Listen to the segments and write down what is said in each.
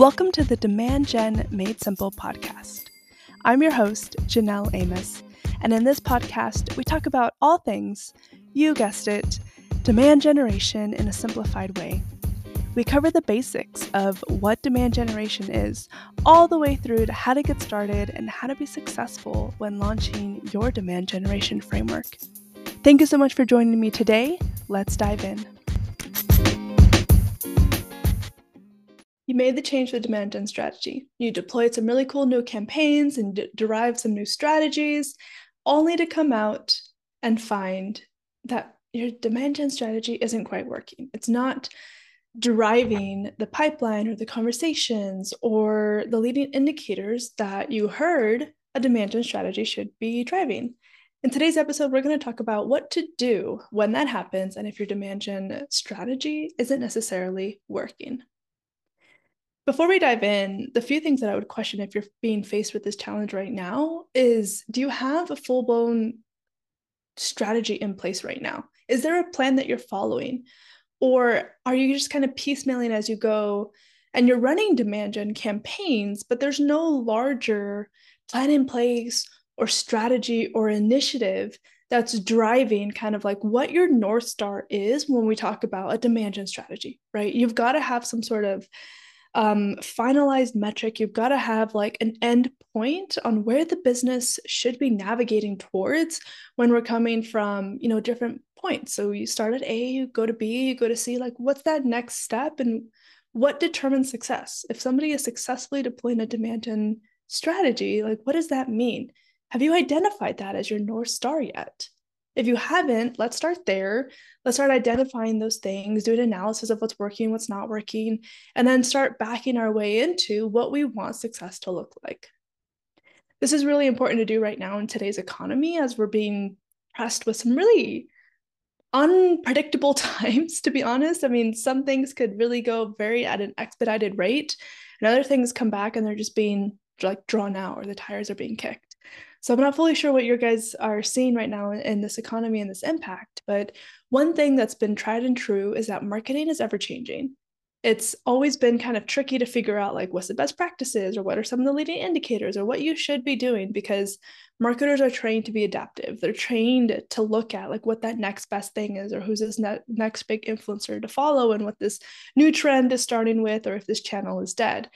Welcome to the Demand Gen Made Simple podcast. I'm your host, Janelle Amos, and in this podcast, we talk about all things, you guessed it, demand generation in a simplified way. We cover the basics of what demand generation is, all the way through to how to get started and how to be successful when launching your demand generation framework. Thank you so much for joining me today. Let's dive in. You made the change to the demand gen strategy. You deployed some really cool new campaigns and d- derived some new strategies, only to come out and find that your demand gen strategy isn't quite working. It's not driving the pipeline or the conversations or the leading indicators that you heard a demand gen strategy should be driving. In today's episode, we're going to talk about what to do when that happens and if your demand gen strategy isn't necessarily working. Before we dive in, the few things that I would question if you're being faced with this challenge right now is do you have a full blown strategy in place right now? Is there a plan that you're following? Or are you just kind of piecemealing as you go and you're running demand gen campaigns, but there's no larger plan in place or strategy or initiative that's driving kind of like what your North Star is when we talk about a demand gen strategy, right? You've got to have some sort of um, finalized metric. You've got to have like an end point on where the business should be navigating towards when we're coming from, you know, different points. So you start at A, you go to B, you go to C, like what's that next step and what determines success? If somebody is successfully deploying a demand gen strategy, like what does that mean? Have you identified that as your North Star yet? If you haven't, let's start there. Let's start identifying those things, do an analysis of what's working, what's not working, and then start backing our way into what we want success to look like. This is really important to do right now in today's economy as we're being pressed with some really unpredictable times, to be honest. I mean, some things could really go very at an expedited rate, and other things come back and they're just being like drawn out or the tires are being kicked. So I'm not fully sure what you guys are seeing right now in this economy and this impact, but one thing that's been tried and true is that marketing is ever changing. It's always been kind of tricky to figure out like what's the best practices or what are some of the leading indicators or what you should be doing because marketers are trained to be adaptive. They're trained to look at like what that next best thing is or who's this ne- next big influencer to follow and what this new trend is starting with or if this channel is dead.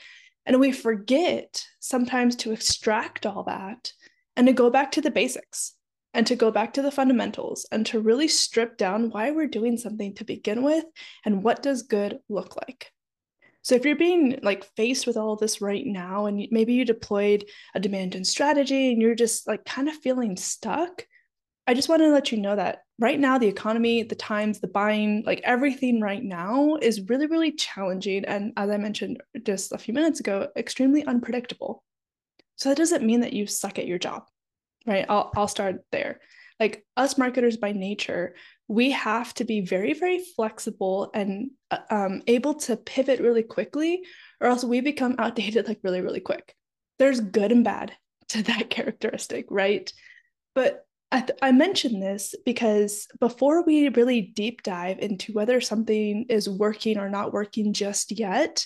And we forget sometimes to extract all that and to go back to the basics and to go back to the fundamentals and to really strip down why we're doing something to begin with and what does good look like. So if you're being like faced with all this right now and maybe you deployed a demand gen strategy and you're just like kind of feeling stuck, I just want to let you know that right now the economy, the times, the buying, like everything right now is really really challenging and as I mentioned just a few minutes ago, extremely unpredictable. So that doesn't mean that you suck at your job, right? I'll, I'll start there. Like us marketers by nature, we have to be very, very flexible and uh, um, able to pivot really quickly, or else we become outdated like really, really quick. There's good and bad to that characteristic, right? But I, th- I mentioned this because before we really deep dive into whether something is working or not working just yet,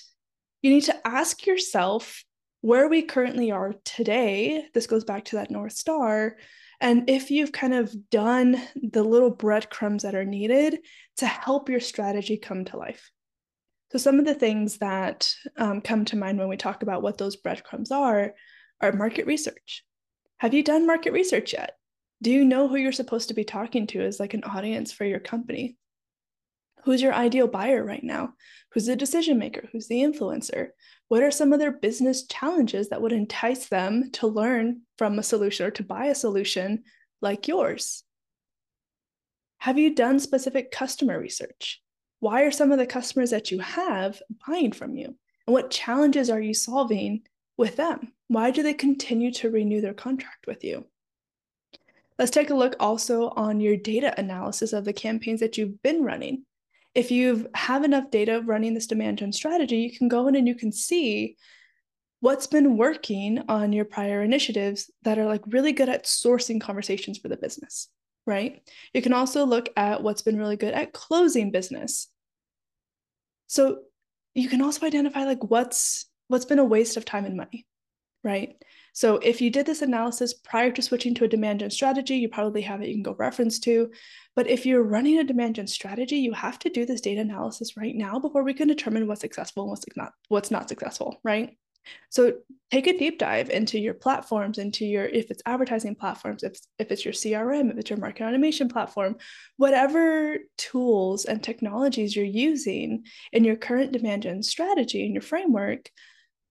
you need to ask yourself where we currently are today, this goes back to that North Star. And if you've kind of done the little breadcrumbs that are needed to help your strategy come to life. So, some of the things that um, come to mind when we talk about what those breadcrumbs are are market research. Have you done market research yet? Do you know who you're supposed to be talking to as like an audience for your company? Who's your ideal buyer right now? Who's the decision maker? Who's the influencer? What are some of their business challenges that would entice them to learn from a solution or to buy a solution like yours? Have you done specific customer research? Why are some of the customers that you have buying from you? And what challenges are you solving with them? Why do they continue to renew their contract with you? Let's take a look also on your data analysis of the campaigns that you've been running if you have enough data running this demand gen strategy, you can go in and you can see what's been working on your prior initiatives that are like really good at sourcing conversations for the business, right? You can also look at what's been really good at closing business. So you can also identify like what's what's been a waste of time and money, right? So if you did this analysis prior to switching to a demand gen strategy, you probably have it you can go reference to. But if you're running a demand gen strategy, you have to do this data analysis right now before we can determine what's successful and what's not what's not successful, right? So take a deep dive into your platforms, into your if it's advertising platforms, if if it's your CRM, if it's your market automation platform, whatever tools and technologies you're using in your current demand gen strategy and your framework,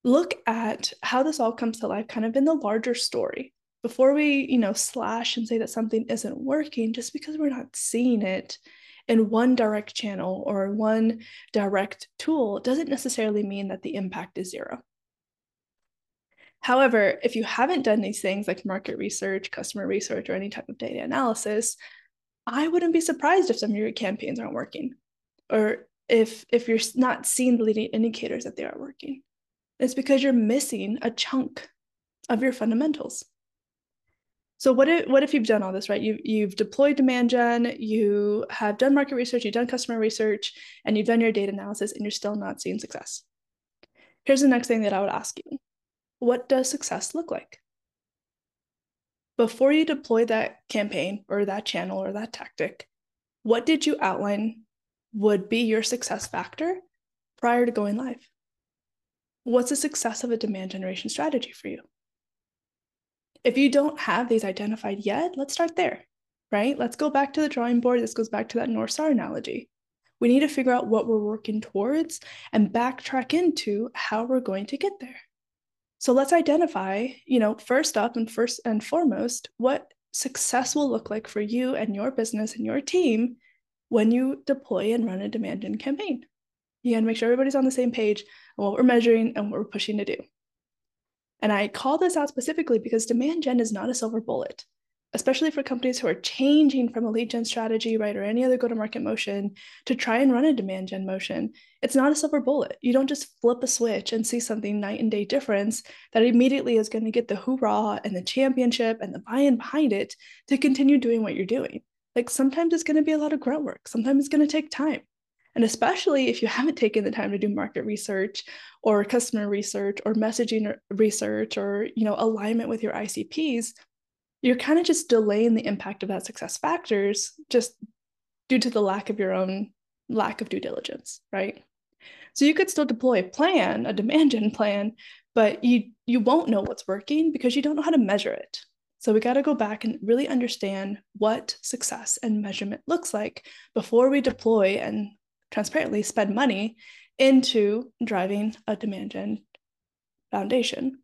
look at how this all comes to life kind of in the larger story. Before we you know slash and say that something isn't working just because we're not seeing it in one direct channel or one direct tool doesn't necessarily mean that the impact is zero. However if you haven't done these things like market research customer research or any type of data analysis i wouldn't be surprised if some of your campaigns aren't working or if if you're not seeing the leading indicators that they are working it's because you're missing a chunk of your fundamentals. So what if what if you've done all this, right? You you've deployed demand gen, you have done market research, you've done customer research, and you've done your data analysis, and you're still not seeing success. Here's the next thing that I would ask you. What does success look like? Before you deploy that campaign or that channel or that tactic, what did you outline would be your success factor prior to going live? What's the success of a demand generation strategy for you? If you don't have these identified yet, let's start there, right? Let's go back to the drawing board. This goes back to that North Star analogy. We need to figure out what we're working towards and backtrack into how we're going to get there. So let's identify, you know, first up and first and foremost, what success will look like for you and your business and your team when you deploy and run a demand gen campaign. You got to make sure everybody's on the same page and what we're measuring and what we're pushing to do. And I call this out specifically because demand gen is not a silver bullet, especially for companies who are changing from a lead gen strategy, right, or any other go to market motion to try and run a demand gen motion. It's not a silver bullet. You don't just flip a switch and see something night and day difference that immediately is going to get the hoorah and the championship and the buy in behind it to continue doing what you're doing. Like sometimes it's going to be a lot of grunt work, sometimes it's going to take time. And especially if you haven't taken the time to do market research or customer research or messaging research or you know alignment with your ICPs, you're kind of just delaying the impact of that success factors just due to the lack of your own lack of due diligence, right? So you could still deploy a plan, a demand gen plan, but you you won't know what's working because you don't know how to measure it. So we got to go back and really understand what success and measurement looks like before we deploy and transparently spend money into driving a demand gen foundation.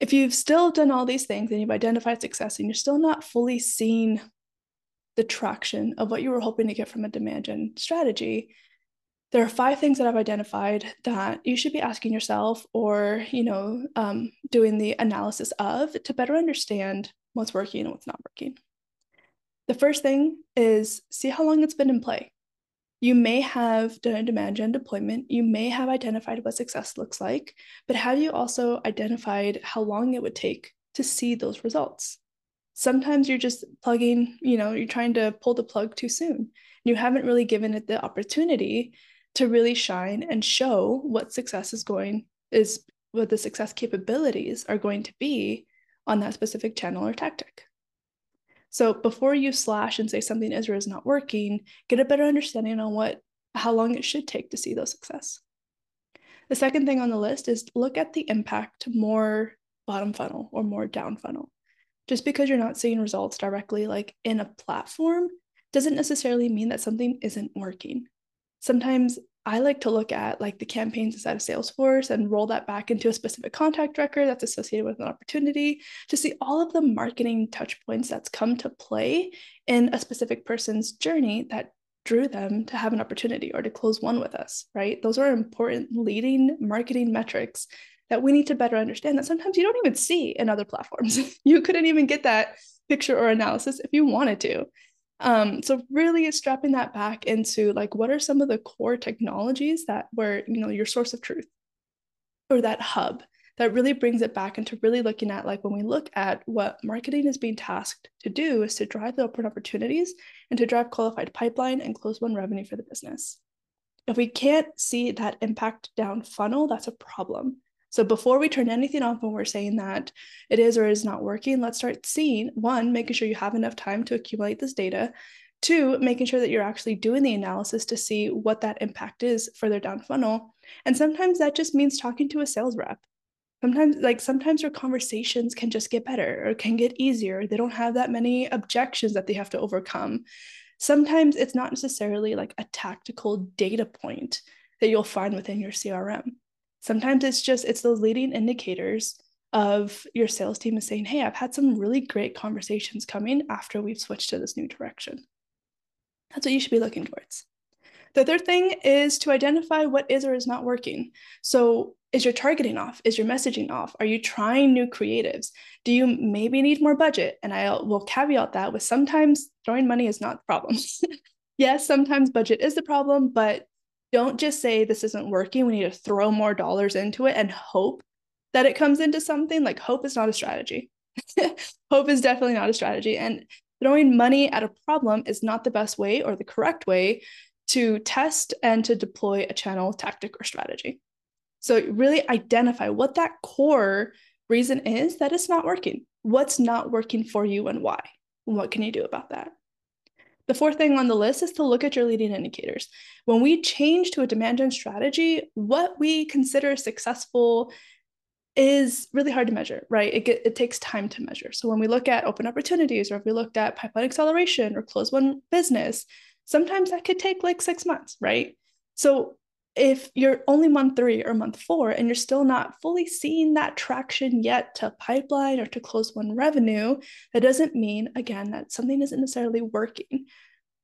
If you've still done all these things and you've identified success and you're still not fully seeing the traction of what you were hoping to get from a demand gen strategy, there are five things that I've identified that you should be asking yourself or, you know, um, doing the analysis of to better understand what's working and what's not working. The first thing is see how long it's been in play. You may have done a demand gen deployment. You may have identified what success looks like, but have you also identified how long it would take to see those results? Sometimes you're just plugging, you know, you're trying to pull the plug too soon. You haven't really given it the opportunity to really shine and show what success is going is what the success capabilities are going to be on that specific channel or tactic. So before you slash and say something is or is not working, get a better understanding on what how long it should take to see those success. The second thing on the list is look at the impact more bottom funnel or more down funnel. Just because you're not seeing results directly like in a platform doesn't necessarily mean that something isn't working. Sometimes I like to look at like the campaigns inside of Salesforce and roll that back into a specific contact record that's associated with an opportunity to see all of the marketing touch points that's come to play in a specific person's journey that drew them to have an opportunity or to close one with us, right? Those are important leading marketing metrics that we need to better understand that sometimes you don't even see in other platforms. you couldn't even get that picture or analysis if you wanted to. Um, so really strapping that back into like what are some of the core technologies that were, you know, your source of truth or that hub that really brings it back into really looking at like when we look at what marketing is being tasked to do is to drive the open opportunities and to drive qualified pipeline and close one revenue for the business. If we can't see that impact down funnel, that's a problem. So before we turn anything off when we're saying that it is or is not working, let's start seeing one, making sure you have enough time to accumulate this data. Two, making sure that you're actually doing the analysis to see what that impact is further down funnel. And sometimes that just means talking to a sales rep. Sometimes, like sometimes your conversations can just get better or can get easier. They don't have that many objections that they have to overcome. Sometimes it's not necessarily like a tactical data point that you'll find within your CRM. Sometimes it's just it's those leading indicators of your sales team is saying, "Hey, I've had some really great conversations coming after we've switched to this new direction." That's what you should be looking towards. The third thing is to identify what is or is not working. So, is your targeting off? Is your messaging off? Are you trying new creatives? Do you maybe need more budget? And I will caveat that with sometimes throwing money is not the problem. yes, sometimes budget is the problem, but don't just say this isn't working. We need to throw more dollars into it and hope that it comes into something. Like, hope is not a strategy. hope is definitely not a strategy. And throwing money at a problem is not the best way or the correct way to test and to deploy a channel tactic or strategy. So, really identify what that core reason is that it's not working. What's not working for you and why? What can you do about that? The fourth thing on the list is to look at your leading indicators. When we change to a demand gen strategy, what we consider successful is really hard to measure, right? It, get, it takes time to measure. So when we look at open opportunities or if we looked at pipeline acceleration or close one business, sometimes that could take like six months, right? So if you're only month three or month four and you're still not fully seeing that traction yet to pipeline or to close one revenue, that doesn't mean, again, that something isn't necessarily working.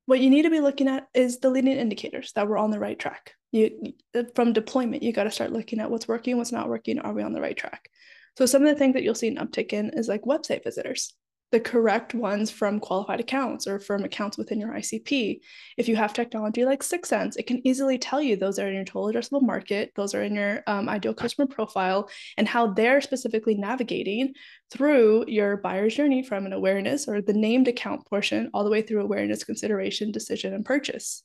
What you need to be looking at is the leading indicators that we're on the right track. You, from deployment, you got to start looking at what's working, what's not working. Are we on the right track? So some of the things that you'll see an uptick in is like website visitors the correct ones from qualified accounts or from accounts within your ICP. If you have technology like 6sense, it can easily tell you those are in your total addressable market, those are in your um, ideal customer profile, and how they're specifically navigating through your buyer's journey from an awareness or the named account portion all the way through awareness, consideration, decision, and purchase.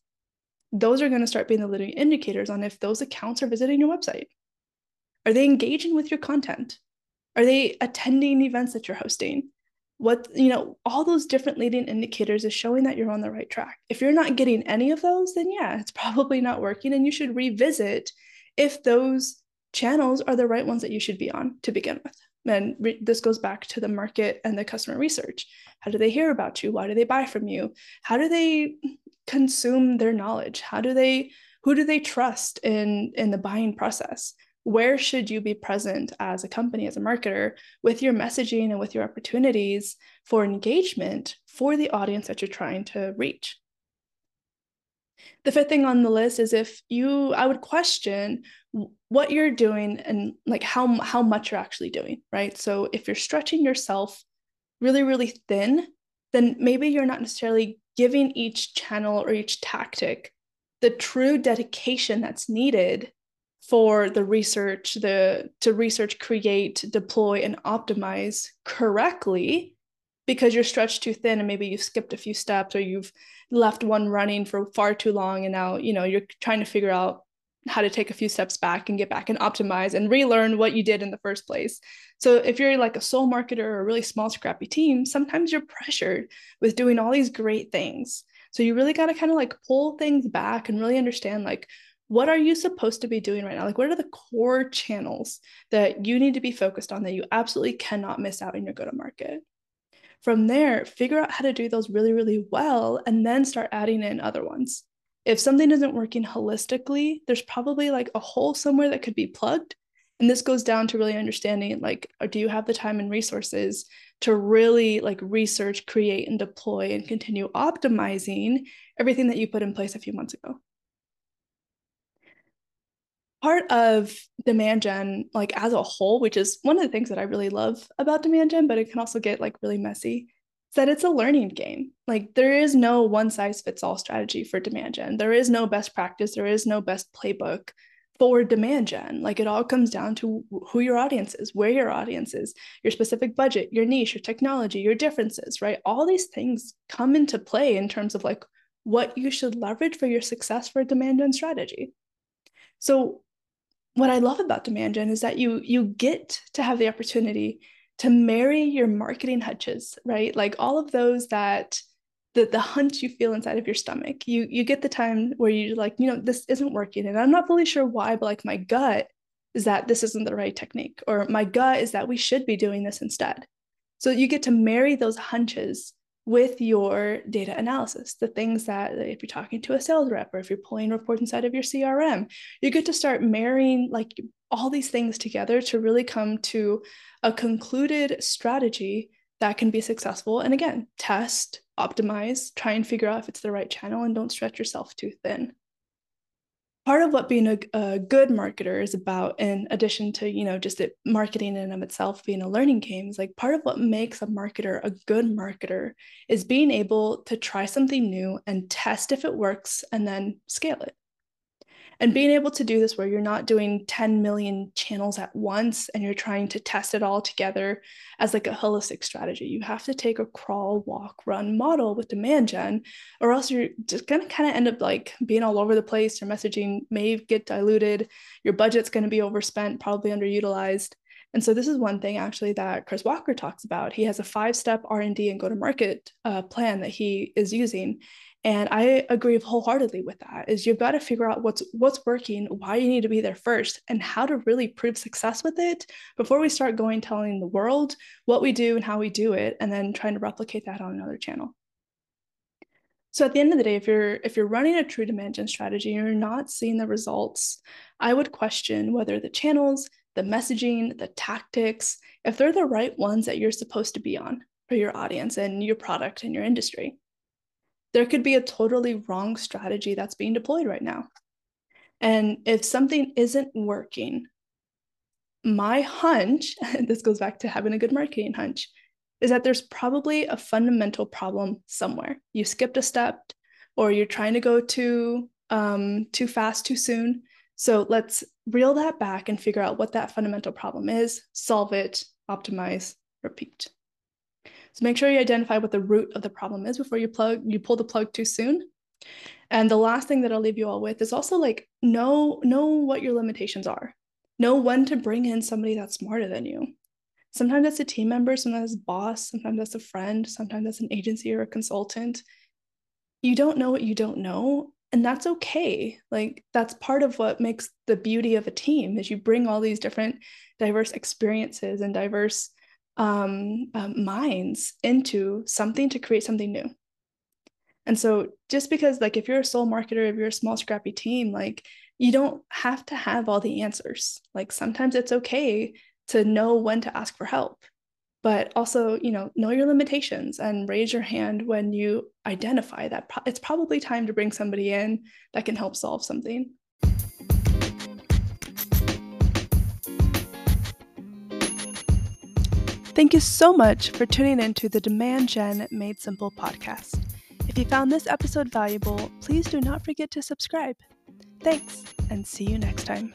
Those are going to start being the leading indicators on if those accounts are visiting your website. Are they engaging with your content? Are they attending events that you're hosting? What you know all those different leading indicators is showing that you're on the right track. If you're not getting any of those then yeah it's probably not working and you should revisit if those channels are the right ones that you should be on to begin with. And re- this goes back to the market and the customer research. How do they hear about you? Why do they buy from you? How do they consume their knowledge? How do they who do they trust in in the buying process where should you be present as a company, as a marketer, with your messaging and with your opportunities for engagement for the audience that you're trying to reach? The fifth thing on the list is if you, I would question what you're doing and like how how much you're actually doing, right? So if you're stretching yourself really really thin, then maybe you're not necessarily giving each channel or each tactic the true dedication that's needed for the research the to research create deploy and optimize correctly because you're stretched too thin and maybe you've skipped a few steps or you've left one running for far too long and now you know you're trying to figure out how to take a few steps back and get back and optimize and relearn what you did in the first place. So if you're like a sole marketer or a really small scrappy team sometimes you're pressured with doing all these great things. So you really got to kind of like pull things back and really understand like what are you supposed to be doing right now? Like, what are the core channels that you need to be focused on that you absolutely cannot miss out in your go to market? From there, figure out how to do those really, really well, and then start adding in other ones. If something isn't working holistically, there's probably like a hole somewhere that could be plugged. And this goes down to really understanding like, uh, do you have the time and resources to really like research, create, and deploy and continue optimizing everything that you put in place a few months ago? Part of demand gen like as a whole which is one of the things that i really love about demand gen but it can also get like really messy is that it's a learning game. Like there is no one size fits all strategy for demand gen there is no best practice. There is no best playbook for demand gen like it all comes down to who your audience is where your audience is your specific budget your niche your technology your differences right? All these things come into play in terms of like what you should leverage for your success for a demand gen strategy. So what I love about demand gen is that you you get to have the opportunity to marry your marketing hunches, right? Like all of those that the the hunch you feel inside of your stomach. You you get the time where you're like, you know, this isn't working, and I'm not fully sure why, but like my gut is that this isn't the right technique, or my gut is that we should be doing this instead. So you get to marry those hunches with your data analysis, the things that if you're talking to a sales rep or if you're pulling reports inside of your CRM, you get to start marrying like all these things together to really come to a concluded strategy that can be successful. And again, test, optimize, try and figure out if it's the right channel, and don't stretch yourself too thin. Part of what being a, a good marketer is about, in addition to you know just it, marketing in and of itself being a learning game, is like part of what makes a marketer a good marketer is being able to try something new and test if it works and then scale it and being able to do this where you're not doing 10 million channels at once and you're trying to test it all together as like a holistic strategy you have to take a crawl walk run model with demand gen or else you're just going to kind of end up like being all over the place. Your messaging may get diluted. Your budget's going to be overspent probably underutilized and so this is one thing actually that Chris Walker talks about. He has a five-step R&D and go-to-market uh, plan that he is using, and i agree wholeheartedly with that is you've got to figure out what's what's working why you need to be there first and how to really prove success with it before we start going telling the world what we do and how we do it and then trying to replicate that on another channel so at the end of the day if you're if you're running a true gen strategy and you're not seeing the results i would question whether the channels the messaging the tactics if they're the right ones that you're supposed to be on for your audience and your product and your industry there could be a totally wrong strategy that's being deployed right now. And if something isn't working, my hunch, this goes back to having a good marketing hunch, is that there's probably a fundamental problem somewhere. You skipped a step or you're trying to go too um, too fast too soon. So let's reel that back and figure out what that fundamental problem is, solve it, optimize, repeat. So make sure you identify what the root of the problem is before you plug you pull the plug too soon. And the last thing that I'll leave you all with is also like know know what your limitations are. Know when to bring in somebody that's smarter than you. Sometimes that's a team member, sometimes boss, sometimes that's a friend, sometimes that's an agency or a consultant. You don't know what you don't know, and that's okay. Like that's part of what makes the beauty of a team is you bring all these different diverse experiences and diverse um, um, minds into something to create something new. And so, just because, like, if you're a sole marketer, if you're a small, scrappy team, like, you don't have to have all the answers. Like, sometimes it's okay to know when to ask for help, but also, you know, know your limitations and raise your hand when you identify that pro- it's probably time to bring somebody in that can help solve something. Thank you so much for tuning in to the Demand Gen Made Simple podcast. If you found this episode valuable, please do not forget to subscribe. Thanks, and see you next time.